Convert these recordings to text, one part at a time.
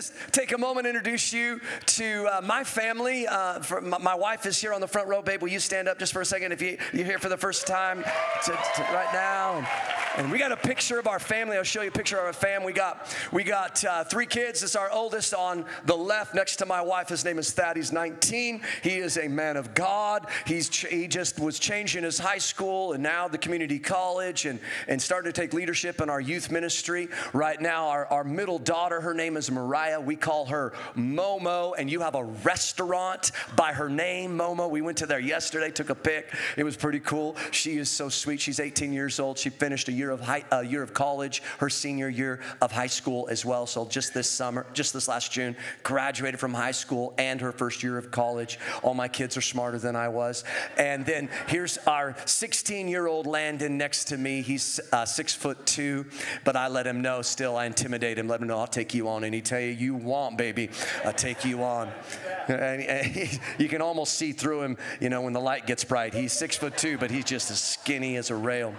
just take a moment and introduce you to uh, my family. Uh, for, my, my, wife is here on the front row. Babe, will you stand up just for a second if you, you're here for the first time to, to right now? And, we got a picture of our family. I'll show you a picture of our family. We got, we got uh, three kids. It's our oldest on the left next to my wife. His name is Thad. He's 19. He is a man of God. He's, he just was changing his high school and now the community college and, and started to take leadership in our youth ministry. Right now, our, our middle daughter, her name is Mariah. We call her Momo, and you have a restaurant by her name, Momo. We went to there yesterday, took a pic. It was pretty cool. She is so sweet. She's 18 years old. She finished a year of high, a year of college, her senior year of high school as well. So just this summer, just this last June, graduated from high school and her first year of college. All my kids are smarter than I was. And then here's our 16 year old Landon next to me. He's uh, six foot two, but I let him know still. I intimidate him, let him know I'll take you on any tell you you want, baby. I'll take you on. And, and he, you can almost see through him, you know, when the light gets bright. He's six foot two, but he's just as skinny as a rail.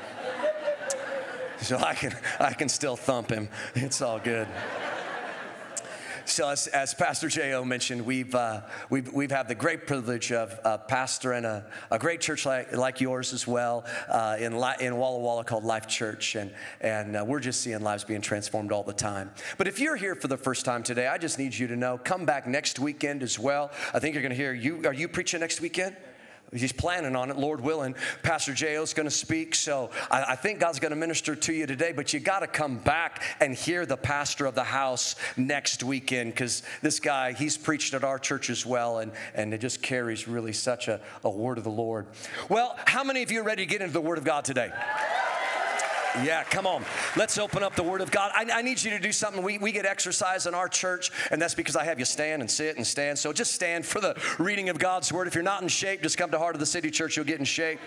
So I can, I can still thump him. It's all good. So, as, as Pastor J.O. mentioned, we've, uh, we've, we've had the great privilege of uh, pastoring a, a great church like, like yours as well uh, in, in Walla Walla called Life Church. And, and uh, we're just seeing lives being transformed all the time. But if you're here for the first time today, I just need you to know come back next weekend as well. I think you're going to hear you. Are you preaching next weekend? He's planning on it, Lord willing. Pastor J.O. is going to speak. So I, I think God's going to minister to you today, but you got to come back and hear the pastor of the house next weekend because this guy, he's preached at our church as well, and, and it just carries really such a, a word of the Lord. Well, how many of you are ready to get into the Word of God today? Yeah, come on. Let's open up the Word of God. I, I, need you to do something. We, we get exercise in our church, and that's because I have you stand and sit and stand. So just stand for the reading of God's Word. If you're not in shape, just come to Heart of the City Church. You'll get in shape.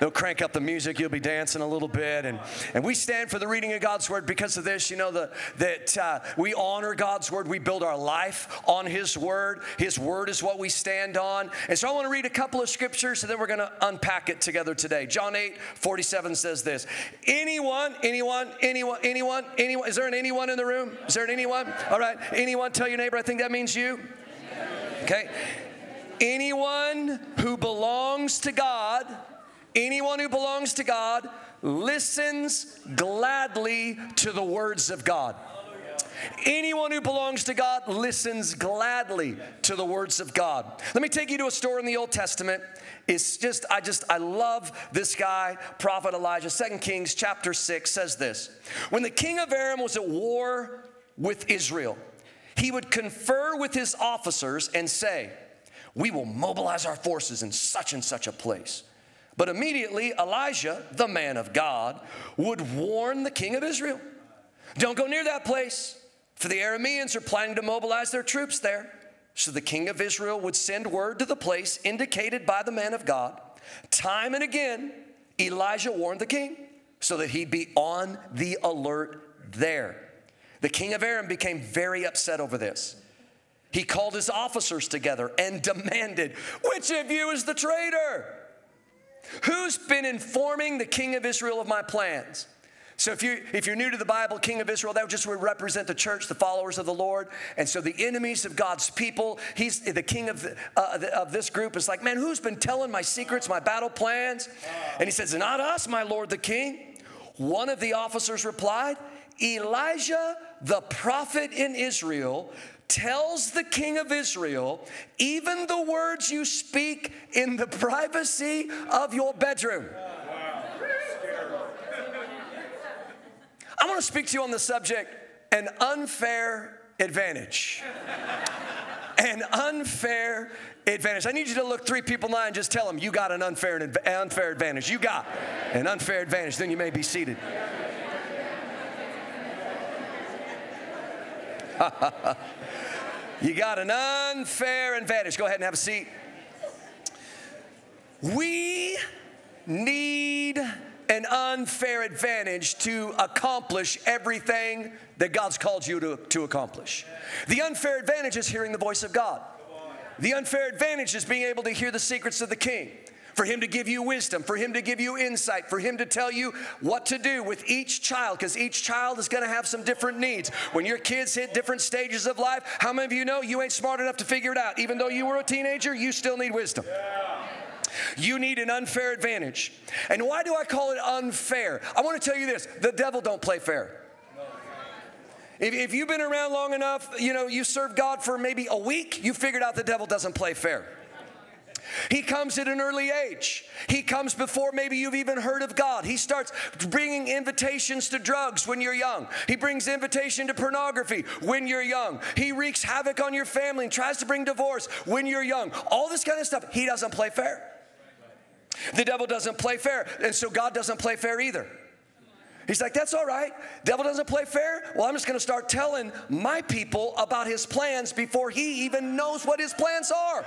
They'll crank up the music. You'll be dancing a little bit. And, and we stand for the reading of God's word because of this. You know, the, that uh, we honor God's word. We build our life on His word. His word is what we stand on. And so I want to read a couple of scriptures and then we're going to unpack it together today. John 8 47 says this Anyone, anyone, anyone, anyone, anyone, is there an anyone in the room? Is there an anyone? All right. Anyone, tell your neighbor, I think that means you. Okay. Anyone who belongs to God Anyone who belongs to God listens gladly to the words of God. Anyone who belongs to God listens gladly to the words of God. Let me take you to a story in the Old Testament. It's just, I just, I love this guy, Prophet Elijah. Second Kings chapter 6 says this When the king of Aram was at war with Israel, he would confer with his officers and say, We will mobilize our forces in such and such a place. But immediately Elijah, the man of God, would warn the king of Israel don't go near that place, for the Arameans are planning to mobilize their troops there. So the king of Israel would send word to the place indicated by the man of God. Time and again, Elijah warned the king so that he'd be on the alert there. The king of Aram became very upset over this. He called his officers together and demanded, Which of you is the traitor? Who's been informing the king of Israel of my plans? So if you if you're new to the Bible, King of Israel, that just would represent the church, the followers of the Lord, and so the enemies of God's people. He's the king of the, uh, of this group. Is like, man, who's been telling my secrets, my battle plans? And he says, not us, my Lord the King. One of the officers replied, Elijah, the prophet in Israel, tells the king of Israel, even the words you speak in the privacy of your bedroom. I want to speak to you on the subject an unfair advantage. an unfair advantage. I need you to look three people in line and just tell them you got an unfair, unfair advantage. You got an unfair advantage. Then you may be seated. You got an unfair advantage. Go ahead and have a seat. We need an unfair advantage to accomplish everything that God's called you to, to accomplish. The unfair advantage is hearing the voice of God. The unfair advantage is being able to hear the secrets of the king. For Him to give you wisdom, for Him to give you insight, for Him to tell you what to do with each child, because each child is gonna have some different needs. When your kids hit different stages of life, how many of you know you ain't smart enough to figure it out? Even though you were a teenager, you still need wisdom. You need an unfair advantage. And why do I call it unfair? I want to tell you this the devil don't play fair. If, if you've been around long enough, you know, you served God for maybe a week, you figured out the devil doesn't play fair. He comes at an early age. He comes before maybe you've even heard of God. He starts bringing invitations to drugs when you're young. He brings invitation to pornography when you're young. He wreaks havoc on your family and tries to bring divorce when you're young. All this kind of stuff. He doesn't play fair. The devil doesn't play fair, and so God doesn't play fair either. He's like, that's all right. Devil doesn't play fair. Well, I'm just going to start telling my people about his plans before he even knows what his plans are.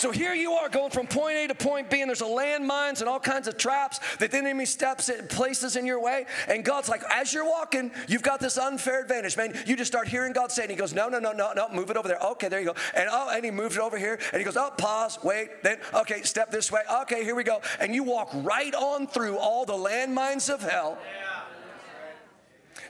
So here you are going from point A to point B, and there's a landmines and all kinds of traps that the enemy steps in places in your way. And God's like, as you're walking, you've got this unfair advantage, man. You just start hearing God say, and He goes, no, no, no, no, no, move it over there. Okay, there you go. And oh, and He moves it over here, and He goes, oh, pause, wait, then okay, step this way. Okay, here we go. And you walk right on through all the landmines of hell. Yeah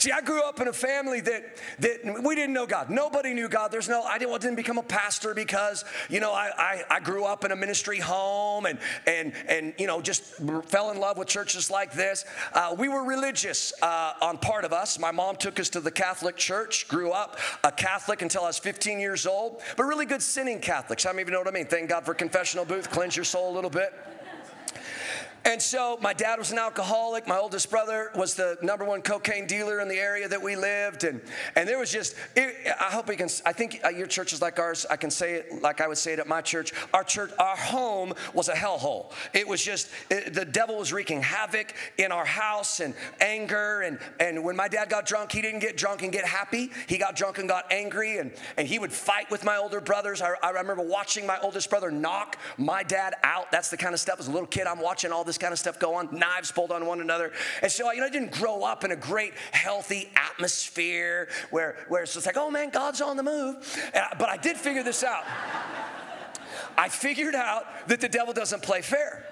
See, I grew up in a family that, that we didn't know God. Nobody knew God. There's no, I didn't, didn't become a pastor because, you know, I, I, I grew up in a ministry home and, and, and, you know, just fell in love with churches like this. Uh, we were religious uh, on part of us. My mom took us to the Catholic Church, grew up a Catholic until I was 15 years old, but really good sinning Catholics. Many of you know what I mean? Thank God for confessional booth, cleanse your soul a little bit. And so my dad was an alcoholic. My oldest brother was the number one cocaine dealer in the area that we lived. And, and there was just, it, I hope we can, I think uh, your church is like ours. I can say it like I would say it at my church. Our church, our home was a hellhole. It was just, it, the devil was wreaking havoc in our house and anger. And, and when my dad got drunk, he didn't get drunk and get happy. He got drunk and got angry. And, and he would fight with my older brothers. I, I remember watching my oldest brother knock my dad out. That's the kind of stuff. As a little kid, I'm watching all this kind of stuff go on, knives pulled on one another. And so, you know, I didn't grow up in a great, healthy atmosphere where, where it's just like, oh man, God's on the move. I, but I did figure this out. I figured out that the devil doesn't play fair.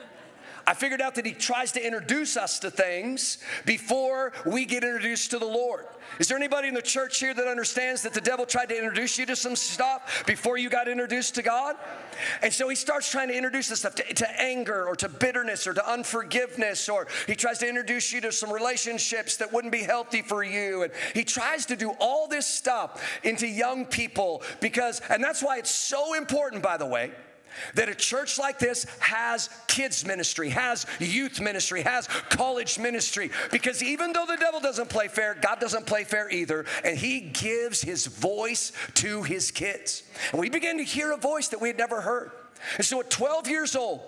I figured out that he tries to introduce us to things before we get introduced to the Lord. Is there anybody in the church here that understands that the devil tried to introduce you to some stuff before you got introduced to God? And so he starts trying to introduce this stuff to, to anger or to bitterness or to unforgiveness, or he tries to introduce you to some relationships that wouldn't be healthy for you. And he tries to do all this stuff into young people because, and that's why it's so important, by the way that a church like this has kids ministry, has youth ministry, has college ministry. Because even though the devil doesn't play fair, God doesn't play fair either. And he gives his voice to his kids. And we began to hear a voice that we had never heard. And so at 12 years old,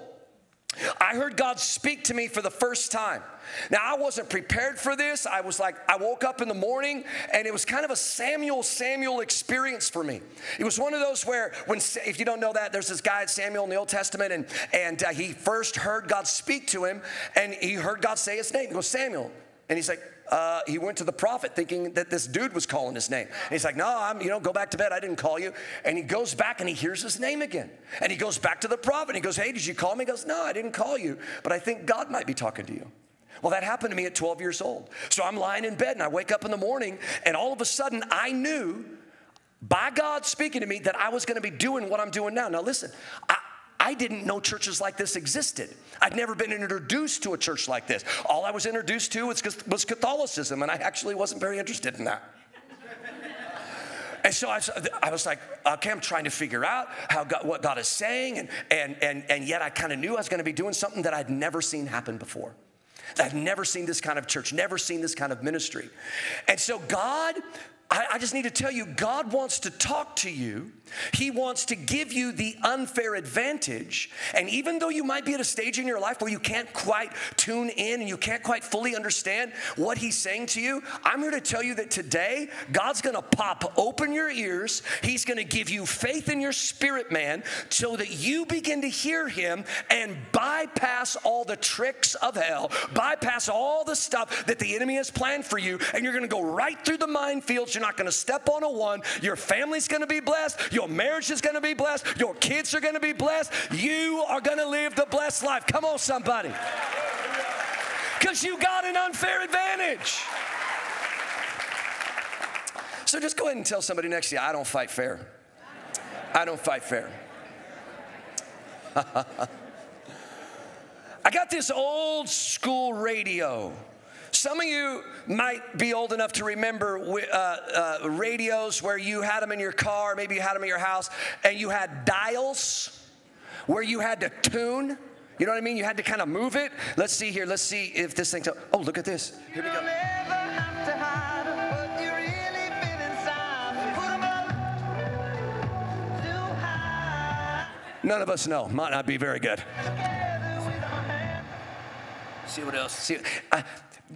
I heard God speak to me for the first time. Now, I wasn't prepared for this. I was like, I woke up in the morning and it was kind of a Samuel, Samuel experience for me. It was one of those where, when, if you don't know that, there's this guy, Samuel in the Old Testament, and, and uh, he first heard God speak to him and he heard God say his name. He goes, Samuel. And he's like, uh, he went to the prophet thinking that this dude was calling his name. And he's like, no, I'm, you know, go back to bed. I didn't call you. And he goes back and he hears his name again. And he goes back to the prophet. And he goes, hey, did you call me? He goes, no, I didn't call you, but I think God might be talking to you. Well, that happened to me at 12 years old. So I'm lying in bed and I wake up in the morning, and all of a sudden I knew by God speaking to me that I was going to be doing what I'm doing now. Now, listen, I, I didn't know churches like this existed. I'd never been introduced to a church like this. All I was introduced to was, was Catholicism, and I actually wasn't very interested in that. And so I, I, was like, okay, I'm trying to figure out how God, what God is saying, and, and, and, and yet I kind of knew I was going to be doing something that I'd never seen happen before. I've never seen this kind of church, never seen this kind of ministry. And so God I, I, just need to tell you, God wants to talk to you. He wants to give you the unfair advantage. And even though you might be at a stage in your life where you can't quite tune in and you can't quite fully understand what He's saying to you, I'm here to tell you that today, God's gonna pop open your ears. He's gonna give you faith in your spirit, man, so that you begin to hear Him and bypass all the tricks of hell, bypass all the stuff that the enemy has planned for you, and you're gonna go right through the minefields You're not going to step on a one. Your family's going to be blessed. Your marriage is going to be blessed. Your kids are going to be blessed. You are going to live the blessed life. Come on, somebody. Because you got an unfair advantage. So just go ahead and tell somebody next to you, I don't fight fair. I don't fight fair. I got this old school radio. Some of you might be old enough to remember uh, uh, radios where you had them in your car, maybe you had them in your house, and you had dials where you had to tune. You know what I mean? You had to kind of move it. Let's see here. Let's see if this thing's. Oh, look at this. Here we go. None of us know. Might not be very good. See what else? See, I,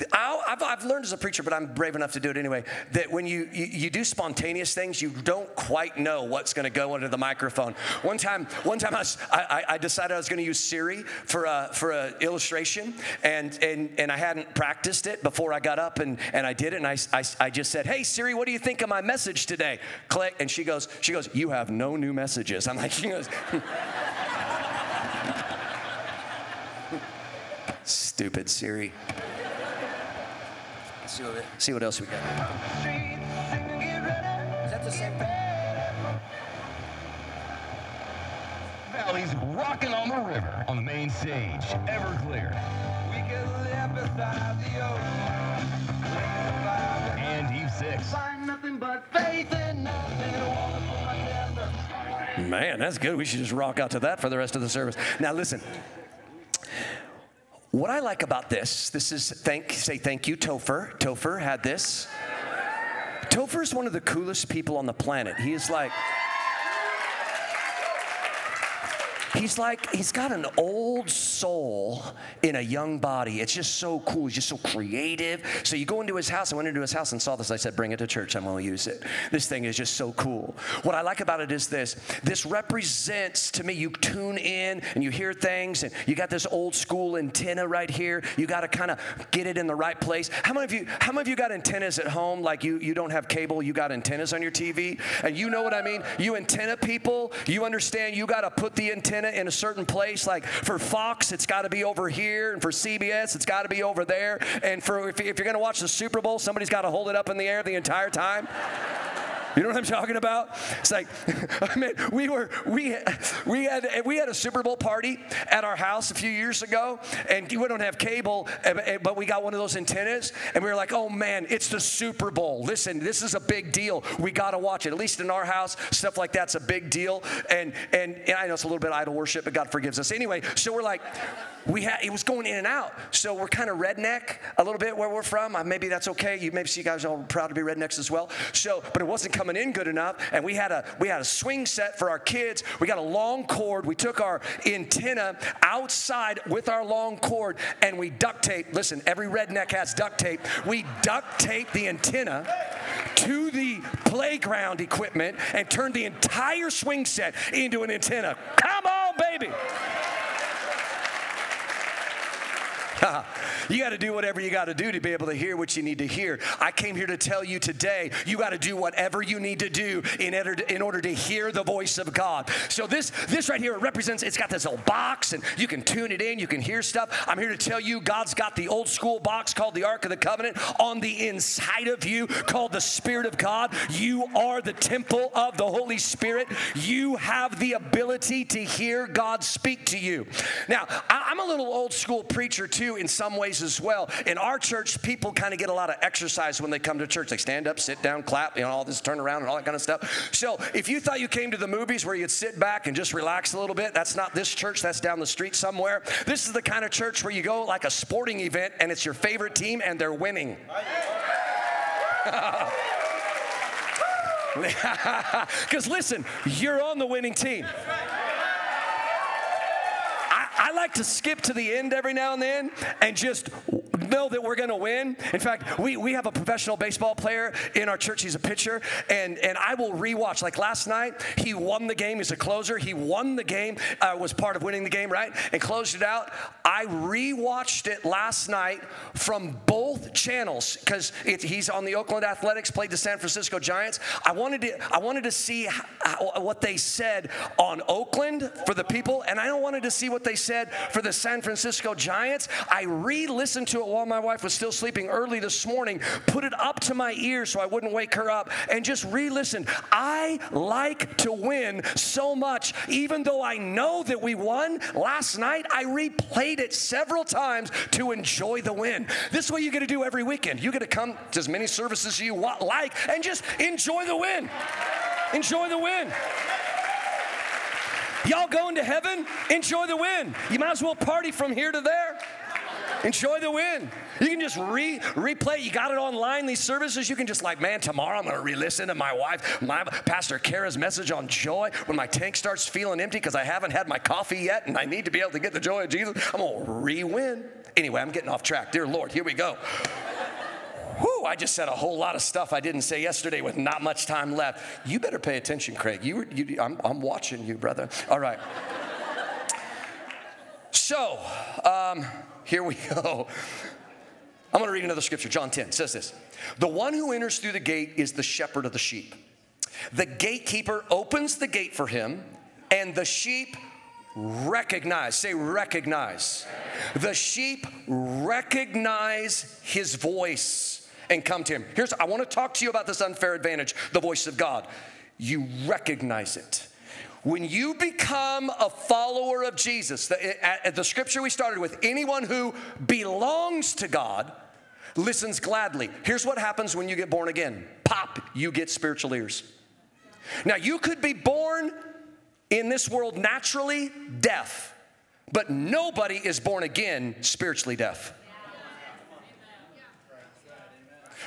have I've learned as a preacher, but I'm brave enough to do it anyway, that when you, you, you do spontaneous things, you don't quite know what's going to go under the microphone. One time, one time I, I, I decided I was going to use Siri for a, for an illustration, and, and, and I hadn't practiced it before I got up, and, and I did it, and I, I, I just said, hey, Siri, what do you think of my message today? Click, and she goes, she goes, you have no new messages. I'm like, she goes, Stupid Siri. See what, see what else we got. Is that the same thing? Valley's rocking on the river on the main stage, Everclear. We can live beside the ocean. And Eve 6. Find nothing but faith in Man, that's good. We should just rock out to that for the rest of the service. Now, listen. What I like about this, this is thank say thank you, Topher. Topher had this. Topher is one of the coolest people on the planet. He is like He's like, he's got an old soul in a young body. It's just so cool. He's just so creative. So you go into his house. I went into his house and saw this. I said, bring it to church. I'm going to use it. This thing is just so cool. What I like about it is this this represents to me, you tune in and you hear things, and you got this old school antenna right here. You got to kind of get it in the right place. How many of you, how many of you got antennas at home? Like you, you don't have cable, you got antennas on your TV? And you know what I mean? You antenna people, you understand you got to put the antenna antenna in a certain place. Like for Fox, it's got to be over here, and for CBS, it's got to be over there. And for if, if you're going to watch the Super Bowl, somebody's got to hold it up in the air the entire time. You know what I'm talking about? It's like, I mean, we were we we had we had a Super Bowl party at our house a few years ago, and we don't have cable, but we got one of those antennas, and we were like, oh man, it's the Super Bowl. Listen, this is a big deal. We got to watch it. At least in our house, stuff like that's a big deal. And and, and I know it's a little bit idol worship, but God forgives us anyway. So we're like, we had it was going in and out. So we're kind of redneck a little bit where we're from. Maybe that's okay. You maybe see you guys are all proud to be rednecks as well. So, but it wasn't coming coming in good enough, and we had a we had a swing set for our kids. We got a long cord. We took our antenna outside with our long cord, and we duct tape. Listen, every redneck has duct tape. We duct tape the antenna to the playground equipment and turned the entire swing set into an antenna. Come on, baby. You got to do whatever you got to do to be able to hear what you need to hear. I came here to tell you today, you got to do whatever you need to do in order to, in order to hear the voice of God. So this this right here represents it's got this old box and you can tune it in, you can hear stuff. I'm here to tell you God's got the old school box called the Ark of the Covenant on the inside of you called the Spirit of God. You are the temple of the Holy Spirit. You have the ability to hear God speak to you. Now, I'm a little old school preacher too in some ways as well. In our church, people kind of get a lot of exercise when they come to church. They stand up, sit down, clap, you know, all this turn around and all that kind of stuff. So if you thought you came to the movies where you'd sit back and just relax a little bit, that's not this church, that's down the street somewhere. This is the kind of church where you go like a sporting event and it's your favorite team and they're winning. Because listen, you're on the winning team. I like to skip to the end every now and then and just know that we're going to win. In fact, we, we have a professional baseball player in our church. He's a pitcher, and, and I will rewatch. Like last night, he won the game. He's a closer. He won the game, uh, was part of winning the game, right? And closed it out. I rewatched it last night from both channels because he's on the Oakland Athletics, played the San Francisco Giants. I wanted to, I wanted to see how, what they said on Oakland for the people, and I wanted to see what they said for the San Francisco Giants. I re listened to while my wife was still sleeping early this morning, put it up to my ear so I wouldn't wake her up, and just re listened. I like to win so much, even though I know that we won last night, I replayed it several times to enjoy the win. This is what you got to do every weekend. You got to come to as many services as you want, like and just enjoy the win. Enjoy the win. Y'all going to heaven? Enjoy the win. You might as well party from here to there. Enjoy the win. You can just re replay. You got it online. These services. You can just like, man, tomorrow I'm going to re-listen to my wife, my Pastor Kara's message on joy. When my tank starts feeling empty because I haven't had my coffee yet, and I need to be able to get the joy of Jesus, I'm going to re-win. Anyway, I'm getting off track. Dear Lord, here we go. Whew, I just said a whole lot of stuff I didn't say yesterday with not much time left. You better pay attention, Craig. You, you I'm, I'm watching you, brother. All right. So, um, here we go. I'm going to read another scripture. John 10 says this The one who enters through the gate is the shepherd of the sheep. The gatekeeper opens the gate for him, and the sheep recognize. Say, recognize. The sheep recognize his voice and come to him. Here's, I want to talk to you about this unfair advantage, the voice of God. You recognize it. When you become a follower of Jesus, the, eh, at the scripture we started with, anyone who belongs to God listens gladly. Here's what happens when you get born again pop, you get spiritual ears. Now, you could be born in this world naturally deaf, but nobody is born again spiritually deaf.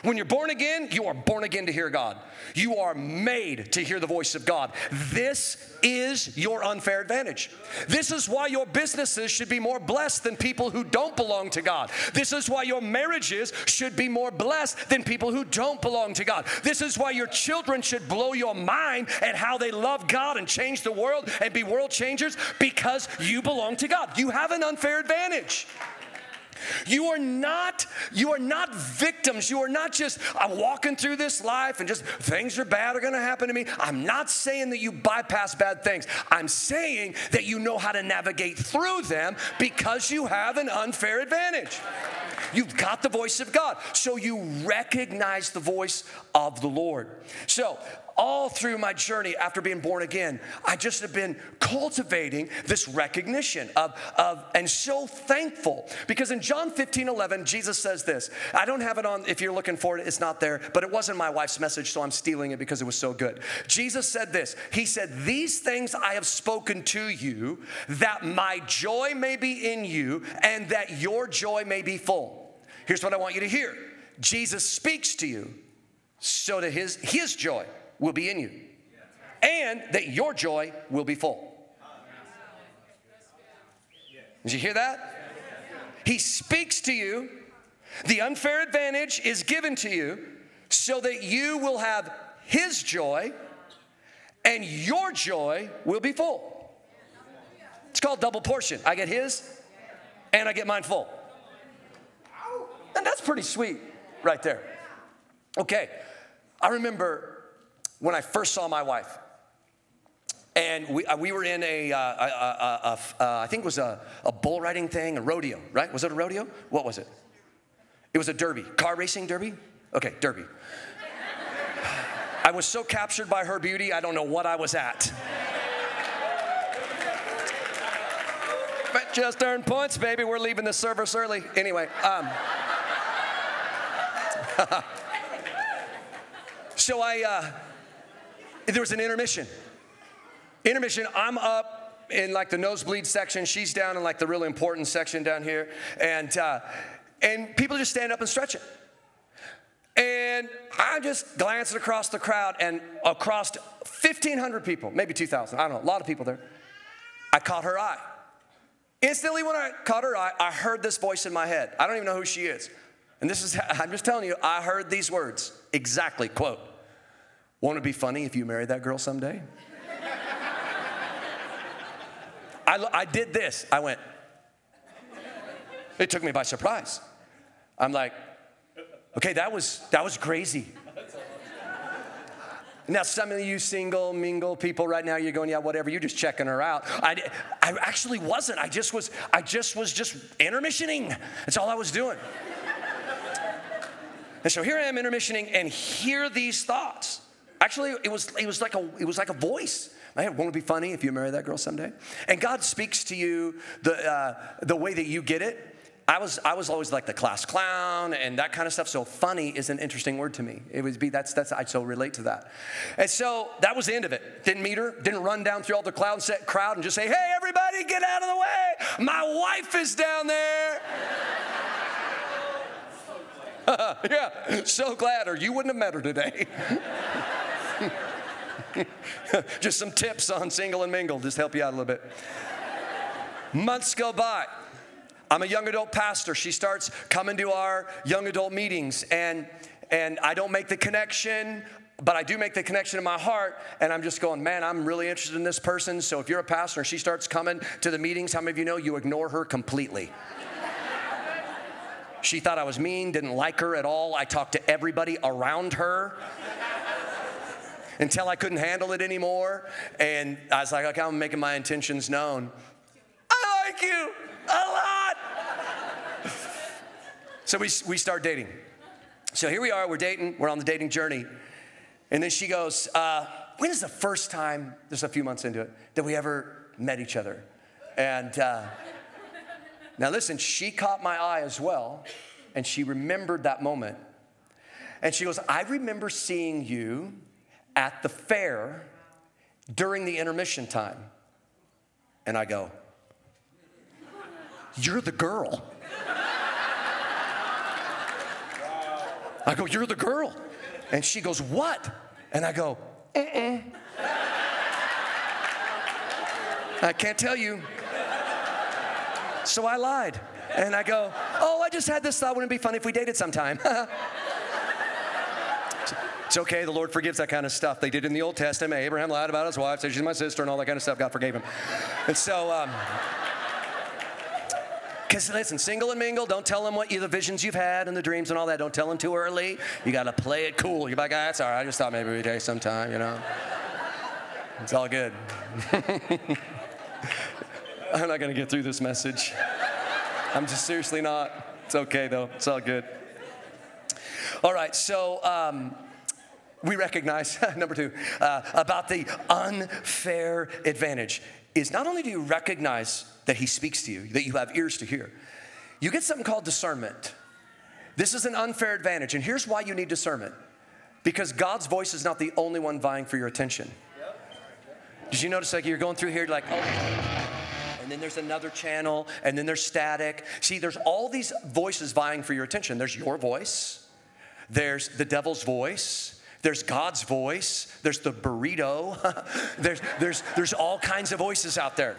When you're born again, you are born again to hear God. You are made to hear the voice of God. This is your unfair advantage. This is why your businesses should be more blessed than people who don't belong to God. This is why your marriages should be more blessed than people who don't belong to God. This is why your children should blow your mind at how they love God and change the world and be world changers because you belong to God. You have an unfair advantage. You are not, you are not victims. You are not just, I'm walking through this life and just things are bad are gonna happen to me. I'm not saying that you bypass bad things. I'm saying that you know how to navigate through them because you have an unfair advantage. You've got the voice of God. So you recognize the voice of the Lord. So all through my journey after being born again, I just have been cultivating this recognition of, of and so thankful. Because in John 15, 11, Jesus says this. I don't have it on, if you're looking for it, it's not there, but it wasn't my wife's message, so I'm stealing it because it was so good. Jesus said this He said, These things I have spoken to you, that my joy may be in you, and that your joy may be full. Here's what I want you to hear Jesus speaks to you so to his, his joy will be in you, and that your joy will be full. Did you hear that? He speaks to you. The unfair advantage is given to you so that you will have His joy and your joy will be full. It's called double portion. I get His and I get mine full. And that's pretty sweet right there. Okay, I remember when I first saw my wife. And we, uh, we were in a, uh, uh, I think it was a, a bull riding thing, a rodeo, right? Was it a rodeo? What was it? It was a derby, car racing derby? Okay, derby. I was so captured by her beauty, I don't know what I was at. But just earned points, baby. We're leaving the service early. Anyway, um, so I, uh, there was an intermission. Intermission, I'm up in like the nosebleed section. She's down in like the really important section down here. And, uh, and people just stand up and stretch it. And I just glanced across the crowd and across 1,500 people, maybe 2,000, I don't know, a lot of people there. I caught her eye. Instantly, when I caught her eye, I heard this voice in my head. I don't even know who she is. And this is, I'm just telling you, I heard these words exactly, quote, won't it be funny if you marry that girl someday? I, I did this. I went, It took me by surprise. I'm like, okay, that was that was crazy. Now, some of you single, mingle people right now, you're going, yeah, whatever. You're just checking her out. I, I actually wasn't. I just was. I just was just intermissioning. That's all I was doing. and so here I am intermissioning, and hear these thoughts. Actually, it was it was like a it was like a voice. I won't it be funny if you marry that girl someday? And God speaks to you the uh, the way that you get it. I was, I was always like the class clown and that kind of stuff. So funny is an interesting word to me. It would be that's that's I so relate to that. And so that was the end of it. Didn't meet her. Didn't run down through all the clown set crowd and just say, "Hey, everybody, get out of the way! My wife is down there." yeah, so glad, or you wouldn't have met her today. just some tips on single and mingle, just help you out a little bit. Months go by. I'm a young adult pastor. She starts coming to our young adult meetings, and and I don't make the connection, but I do make the connection in my heart, and I'm just going, man, I'm really interested in this person. So if you're a pastor and she starts coming to the meetings, how many of you know you ignore her completely? she thought I was mean, didn't like her at all. I talked to everybody around her until I couldn't handle it anymore. And I was like, okay, I'm making my intentions known. I like you a lot. so we, we start dating. So here we are, we're dating, we're on the dating journey. And then she goes, uh, When is the first time, there's a few months into it, that we ever met each other? And uh, now listen, she caught my eye as well, and she remembered that moment. And she goes, I remember seeing you at the fair during the intermission time. And I go, You're the girl. I go, You're the girl. And she goes, What? And I go, uh-uh. I can't tell you. So I lied. And I go, Oh, I just had this thought. Wouldn't it be funny if we dated sometime? It's okay, the Lord forgives that kind of stuff. They did in the Old Testament. Abraham lied about his wife, said she's my sister, and all that kind of stuff. God forgave him. And so, um, because listen, single and mingle, don't tell them what you, the visions you've had and the dreams and all that. Don't tell them too early. You got to play it cool. You're like, ah, that's all right. I just thought maybe we'd date sometime, you know. It's all good. I'm not going to get through this message. I'm just seriously not. It's okay though. It's all good. All right, so um, we recognize, number two, uh, about the unfair advantage is not only do you recognize that he speaks to you, that you have ears to hear, you get something called discernment. This is an unfair advantage, and here's why you need discernment because God's voice is not the only one vying for your attention. Did you notice like you're going through here, like, oh, and then there's another channel, and then there's static. See, there's all these voices vying for your attention. There's your voice, there's the devil's voice, there's God's voice, there's the burrito, there's, there's, there's all kinds of voices out there.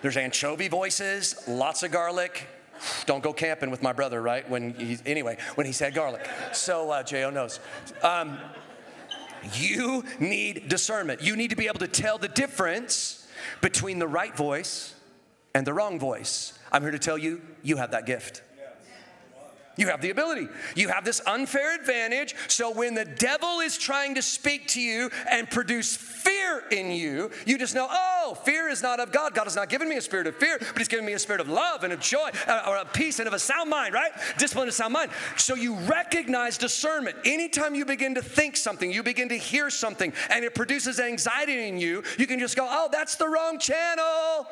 There's anchovy voices, lots of garlic. Don't go camping with my brother, right? When he, anyway, when he said garlic. So uh, Jo knows. Um, you need discernment. You need to be able to tell the difference between the right voice and the wrong voice. I'm here to tell you, you have that gift. You have the ability. You have this unfair advantage. So when the devil is trying to speak to you and produce fear in you, you just know, oh, fear is not of God. God has not given me a spirit of fear, but He's given me a spirit of love and of joy uh, or of peace and of a sound mind, right? Discipline and sound mind. So you recognize discernment. Anytime you begin to think something, you begin to hear something, and it produces anxiety in you, you can just go, oh, that's the wrong channel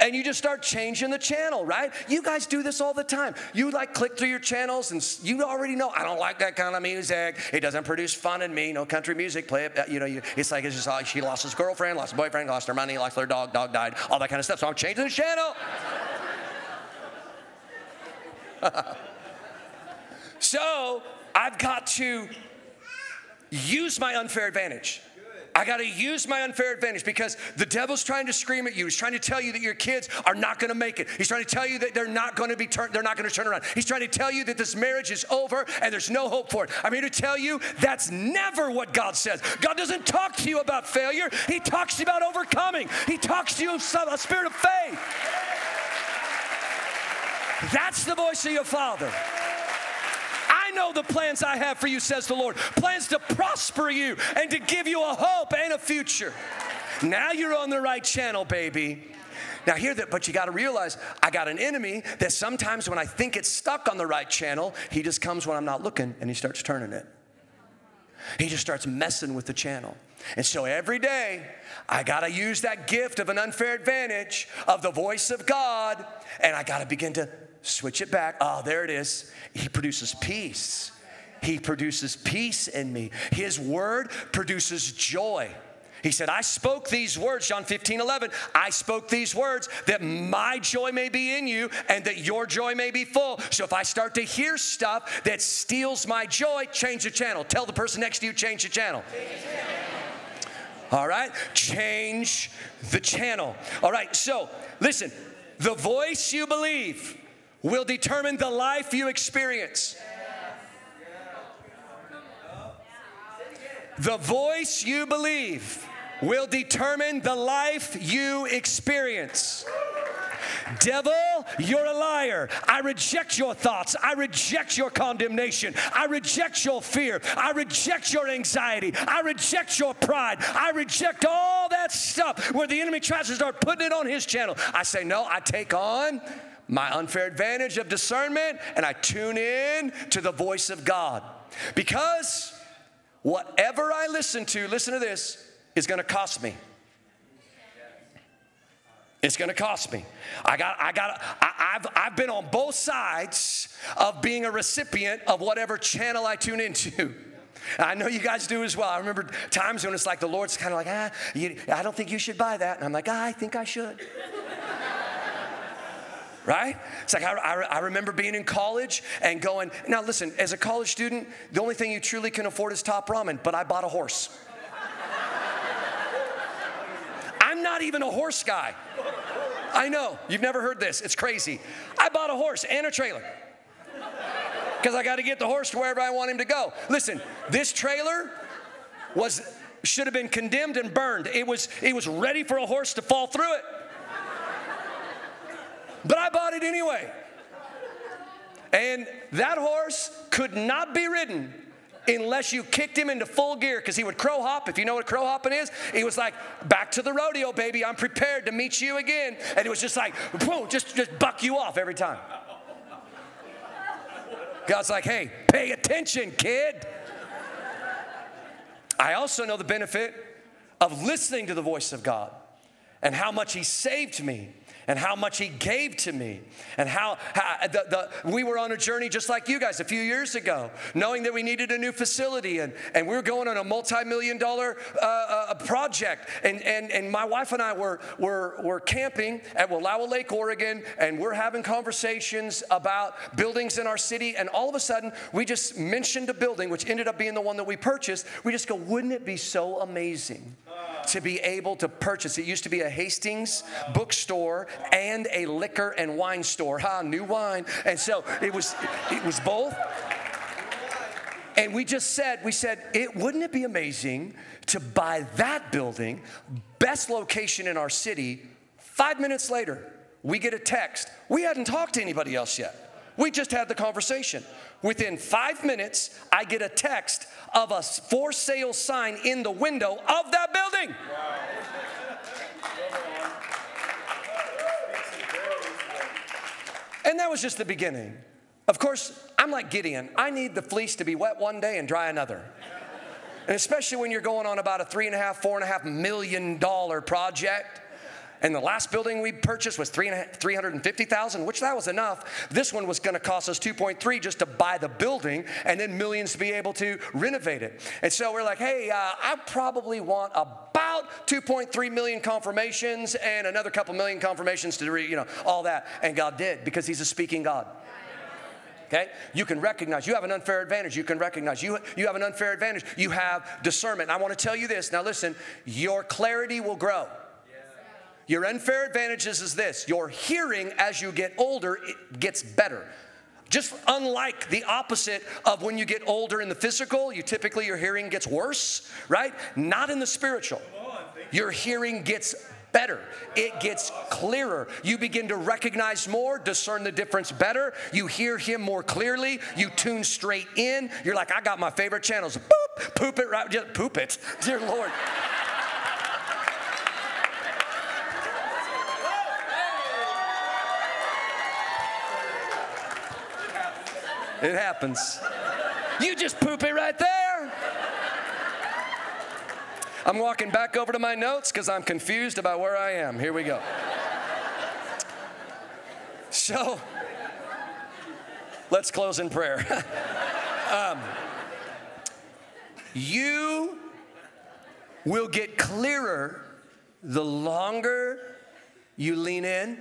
and you just start changing the channel, right? You guys do this all the time. You like click through your channels and you already know, I don't like that kind of music. It doesn't produce fun in me. No country music, play it. Uh, you know, you, it's like it's just like she lost his girlfriend, lost her boyfriend, lost her money, lost their dog, dog died, all that kind of stuff. So I'm changing the channel. so I've got to use my unfair advantage. I got to use my unfair advantage because the devil's trying to scream at you. He's trying to tell you that your kids are not going to make it. He's trying to tell you that they're not going to be turned. They're not going to turn around. He's trying to tell you that this marriage is over and there's no hope for it. I'm here to tell you that's never what God says. God doesn't talk to you about failure. He talks to you about overcoming. He talks to you of a spirit of faith. That's the voice of your Father. Know the plans I have for you, says the Lord plans to prosper you and to give you a hope and a future. Now you're on the right channel, baby. Now, hear that, but you got to realize I got an enemy that sometimes when I think it's stuck on the right channel, he just comes when I'm not looking and he starts turning it. He just starts messing with the channel. And so every day, I got to use that gift of an unfair advantage of the voice of God, and I got to begin to switch it back. Oh, there it is. He produces peace. He produces peace in me. His word produces joy. He said, I spoke these words, John 15, 11. I spoke these words that my joy may be in you and that your joy may be full. So if I start to hear stuff that steals my joy, change the channel. Tell the person next to you, change the channel. All right? Change the channel. All right, so listen, the voice you believe will determine the life you experience. The voice you believe will determine the life you experience. Devil, you're a liar. I reject your thoughts. I reject your condemnation. I reject your fear. I reject your anxiety. I reject your pride. I reject all that stuff where the enemy tries to start putting it on his channel. I say, no, I take on my unfair advantage of discernment and I tune in to the voice of God. Because whatever I listen to, listen to this, is to cost me. It's to cost me. I got, I got, I, have I've been on both sides of being a recipient of whatever channel I tune into. I know you guys do as well. I remember times when it's like the Lord's kind of like, ah, you, I don't think you should buy that. And I'm like, ah, I think I should. Right? It's like I, I, I, remember being in college and going, now listen, as a college student, the only thing you truly can afford is top ramen, but I bought a horse. I'm not even a horse guy. I know, you've never heard this. It's crazy. I bought a horse and a trailer because I got to get the horse to wherever I want him to go. Listen, this trailer was should have been condemned and burned. It was it was ready for a horse to fall through it. But I bought it anyway. And that horse could not be ridden unless you kicked him into full gear because he would crow hop. If you know what crow hopping is, he was like, back to the rodeo, baby. I'm prepared to meet you again. And it was just like, boom, just, just buck you off every time. God's like, hey, pay attention, kid. I also know the benefit of listening to the voice of God and how much He saved me and how much he gave to me and how, how the, the, we were on a journey just like you guys a few years ago knowing that we needed a new facility and, and we were going on a multi-million dollar uh, uh, project. And, and, and my wife and i were, were, were camping at wallowa lake oregon and we're having conversations about buildings in our city. And all of a sudden we just mentioned a building which ended up being the one that we purchased. We just go wouldn't it be so amazing to be able to purchase. It used to be a Hastings bookstore and a liquor and wine store. Ha, new wine. And so it was it was both. And we just said, we said, it wouldn't it be amazing to buy that building, best location in our city, five minutes later, we get a text. We hadn't talked to anybody else yet. We just had the conversation. Within five minutes, I get a text of a for sale sign in the window of that building. And that was just the beginning. Of course, I'm like Gideon. I need the fleece to be wet one day and dry another. And especially when you're going on about a three and a half, four and a half million dollar project. And the last building we purchased was 350,000, which that was enough. This one was going to cost us 2.3 just to buy the building and then millions to be able to renovate it. And so we're like, hey, uh, I probably want about 2.3 million confirmations and another couple million confirmations to, re, you know, all that. And God did because He's a speaking God. Okay? You can recognize, you have an unfair advantage. You can recognize, you, you have an unfair advantage. You have discernment. I want to tell you this. Now, listen, your clarity will grow. Your unfair advantages is this your hearing as you get older it gets better. Just unlike the opposite of when you get older in the physical, you typically your hearing gets worse, right? Not in the spiritual. Your hearing gets better. It gets clearer. You begin to recognize more, discern the difference better. You hear Him more clearly. You tune straight in. You're like, I got my favorite channels. Boop, poop it right, just poop it. Dear Lord. It happens. You just poop it right there. I'm walking back over to my notes because I'm confused about where I am. Here we go. So, let's close in prayer. um, you will get clearer the longer you lean in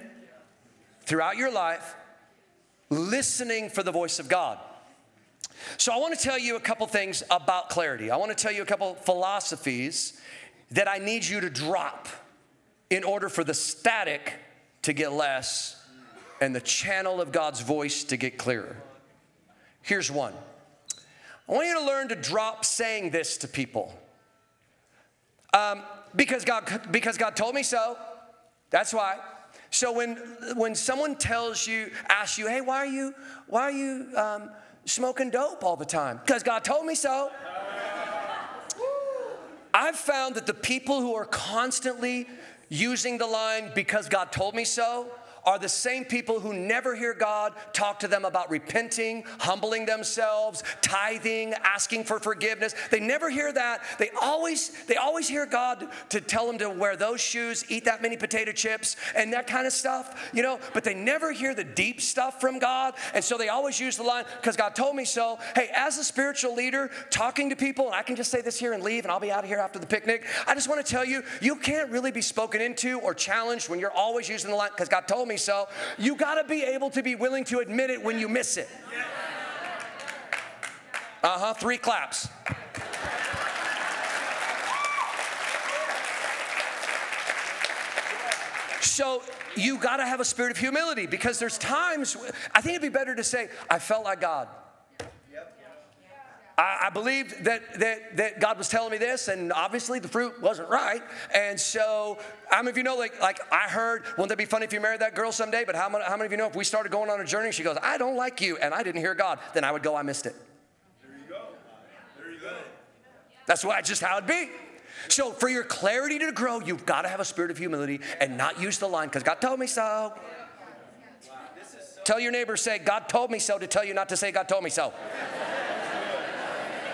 throughout your life, listening for the voice of God. So, I want to tell you a couple things about clarity. I want to tell you a couple philosophies that I need you to drop in order for the static to get less and the channel of God's voice to get clearer. Here's one I want you to learn to drop saying this to people. Um, because, God, because God told me so. That's why. So when, when someone tells you, asks you, hey, why are you, why are you um, smoking dope all the time? Because God told me so. I've found that the people who are constantly using the line, because God told me so, are the same people who never hear God talk to them about repenting, humbling themselves, tithing, asking for forgiveness. They never hear that. They always they always hear God to tell them to wear those shoes, eat that many potato chips and that kind of stuff, you know, but they never hear the deep stuff from God. And so they always use the line because God told me so. Hey, as a spiritual leader talking to people, and I can just say this here and leave and I'll be out of here after the picnic. I just want to tell you, you can't really be spoken into or challenged when you're always using the line because God told me me so. You got to be able to be willing to admit it when you miss it. Uh huh, three claps. So you got to have a spirit of humility because there's times, I think it'd be better to say, I felt like God. I, I believed that, that, that God was telling me this, and obviously the fruit wasn't right. And so, how many if you know, like, like I heard, wouldn't that be funny if you married that girl someday? But how many, how many of you know if we started going on a journey, she goes, I don't like you, and I didn't hear God, then I would go, I missed it. There you go. There you go. That's why, just how it'd be. So, for your clarity to grow, you've got to have a spirit of humility and not use the line because God told me so. Tell your neighbor, say, God told me so, to tell you not to say, God told me so.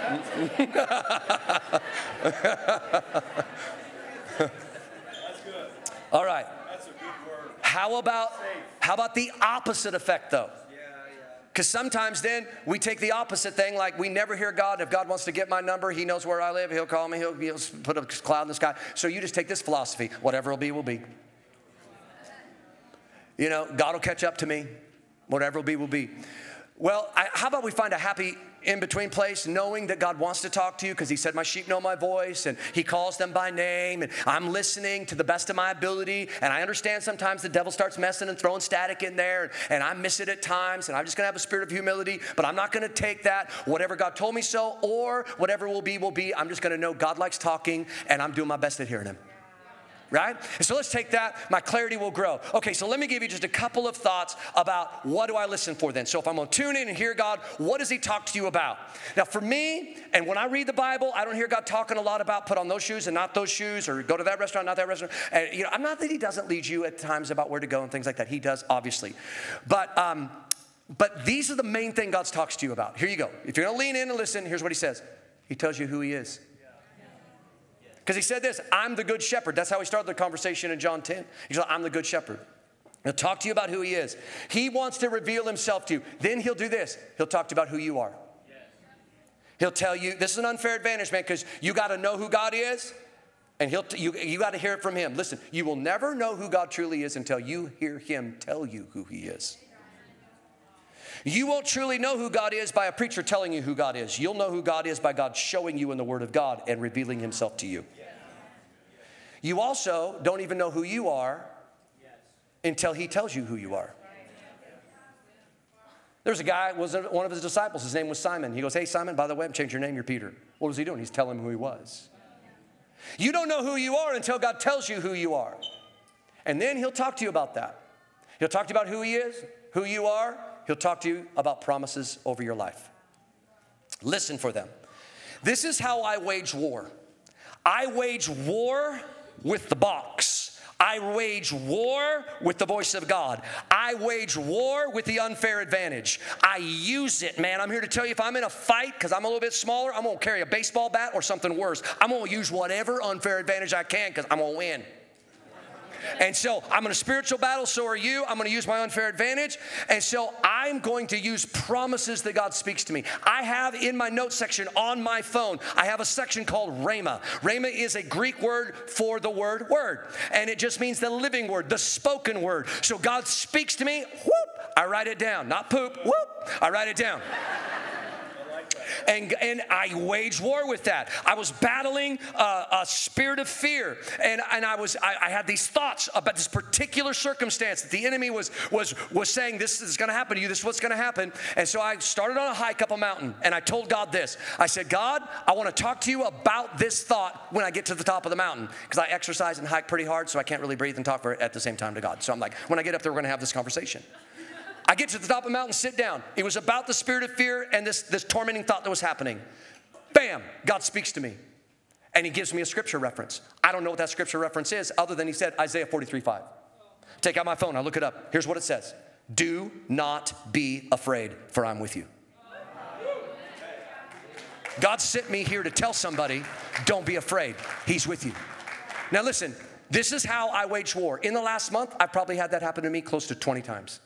Mm-hmm. All right. How about how about the opposite effect though? Because sometimes then we take the opposite thing, like we never hear God. If God wants to get my number, He knows where I live. He'll call me. He'll, he'll put a cloud in the sky. So you just take this philosophy: whatever will be, will be. You know, God will catch up to me. Whatever will be, will be. Well, I, how about we find a happy in between place, knowing that God wants to talk to you because He said, My sheep know my voice, and He calls them by name, and I'm listening to the best of my ability. And I understand sometimes the devil starts messing and throwing static in there, and I miss it at times, and I'm just gonna have a spirit of humility, but I'm not gonna take that, whatever God told me so, or whatever will be, will be. I'm just gonna know God likes talking, and I'm doing my best at hearing Him right? And So let's take that. My clarity will grow. Okay, so let me give you just a couple of thoughts about what do I listen for then. So if I'm going to tune in and hear God, what does He talk to you about? Now, for me, and when I read the Bible, I don't hear God talking a lot about put on those shoes and not those shoes, or go to that restaurant, not that restaurant. And you know, I'm not that He doesn't lead you at times about where to go and things like that. He does, obviously, but. Um, but these are the main thing God talks to you about. Here you go. If you're going to lean in and listen, here's what He says. He tells you who He is. Because he said this, I'm the good shepherd. That's how he started the conversation in John 10. He's like, I'm the good shepherd. He'll talk to you about who he is. He wants to reveal himself to you. Then he'll do this. He'll talk to you about who you are. He'll tell you, this is an unfair advantage, man, because you got to know who God is, and he'll t- you, you got to hear it from him. Listen, you will never know who God truly is until you hear him tell you who he is. You won't truly know who God is by a preacher telling you who God is. You'll know who God is by God showing you in the Word of God and revealing himself to you. You also don't even know who you are until he tells you who you are. There's a guy, was one of his disciples, his name was Simon. He goes, Hey, Simon, by the way, I'm changing your name, you're Peter. What was he doing? He's telling him who he was. You don't know who you are until God tells you who you are. And then he'll talk to you about that. He'll talk to you about who he is, who you are. He'll talk to you about promises over your life. Listen for them. This is how I wage war. I wage war with the box. I wage war with the voice of God. I wage war with the unfair advantage. I use it, man. I'm here to tell you if I'm in a fight, because I'm a little bit smaller, I'm gonna carry a baseball bat or something worse. I'm gonna use whatever unfair advantage I can because I'm gonna win. And so I'm in a spiritual battle, so are you. I'm going to use my unfair advantage. And so I'm going to use promises that God speaks to me. I have in my notes section on my phone, I have a section called Rhema. Rhema is a Greek word for the word word. And it just means the living word, the spoken word. So God speaks to me, whoop, I write it down. Not poop, whoop, I write it down and, and I waged war with that. I was battling a, a spirit of fear, and, and I was I, I, had these thoughts about this particular circumstance that the enemy was was was saying this is going to happen to you. This is what's going to happen. And so I started on a hike up a mountain, and I told God this. I said, God, I want to talk to you about this thought when I get to the top of the mountain because I exercise and hike pretty hard, so I can't really breathe and talk for, at the same time to God. So I'm like, when I get up there, we're going to have this conversation. I get to the top of the mountain, sit down. It was about the spirit of fear and this, this tormenting thought that was happening. Bam, God speaks to me. And he gives me a scripture reference. I don't know what that scripture reference is, other than he said Isaiah 43 5. Take out my phone, I look it up. Here's what it says Do not be afraid, for I'm with you. God sent me here to tell somebody, don't be afraid. He's with you. Now, listen, this is how I wage war. In the last month, I've probably had that happen to me close to 20 times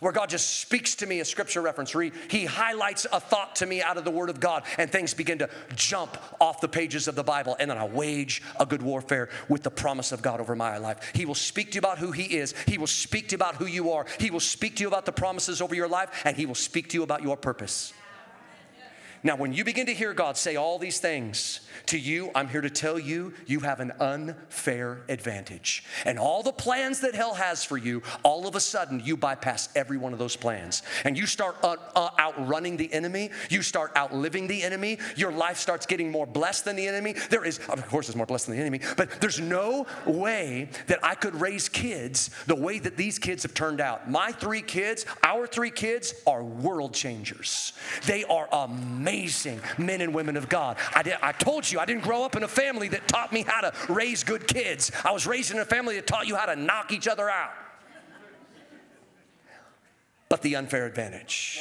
where God just speaks to me a scripture reference, where he, he, highlights a thought to me out of the Word of God, and things begin to jump off the pages of the Bible. And then I wage a good warfare with the promise of God over my life. He will speak to you about who He is, He will speak to you about who you are, He will speak to you about the promises over your life, and He will speak to you about your purpose. Now, when you begin to hear God say all these things to you, I'm here to tell you, you have an unfair advantage. And all the plans that hell has for you, all of a sudden, you bypass every one of those plans. And you start uh, uh, outrunning the enemy. You start outliving the enemy. Your life starts getting more blessed than the enemy. There is, of course, it's more blessed than the enemy, but there's no way that I could raise kids the way that these kids have turned out. My three kids, our three kids, are world changers. They are amazing amazing men and women of God. I, did, I told you I didn't grow up in a family that taught me how to raise good kids. I was raised in a family that taught you how to knock each other out. But the unfair advantage.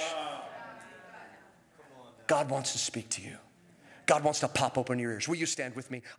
God wants to speak to you. God wants to pop open your ears. Will you stand with me?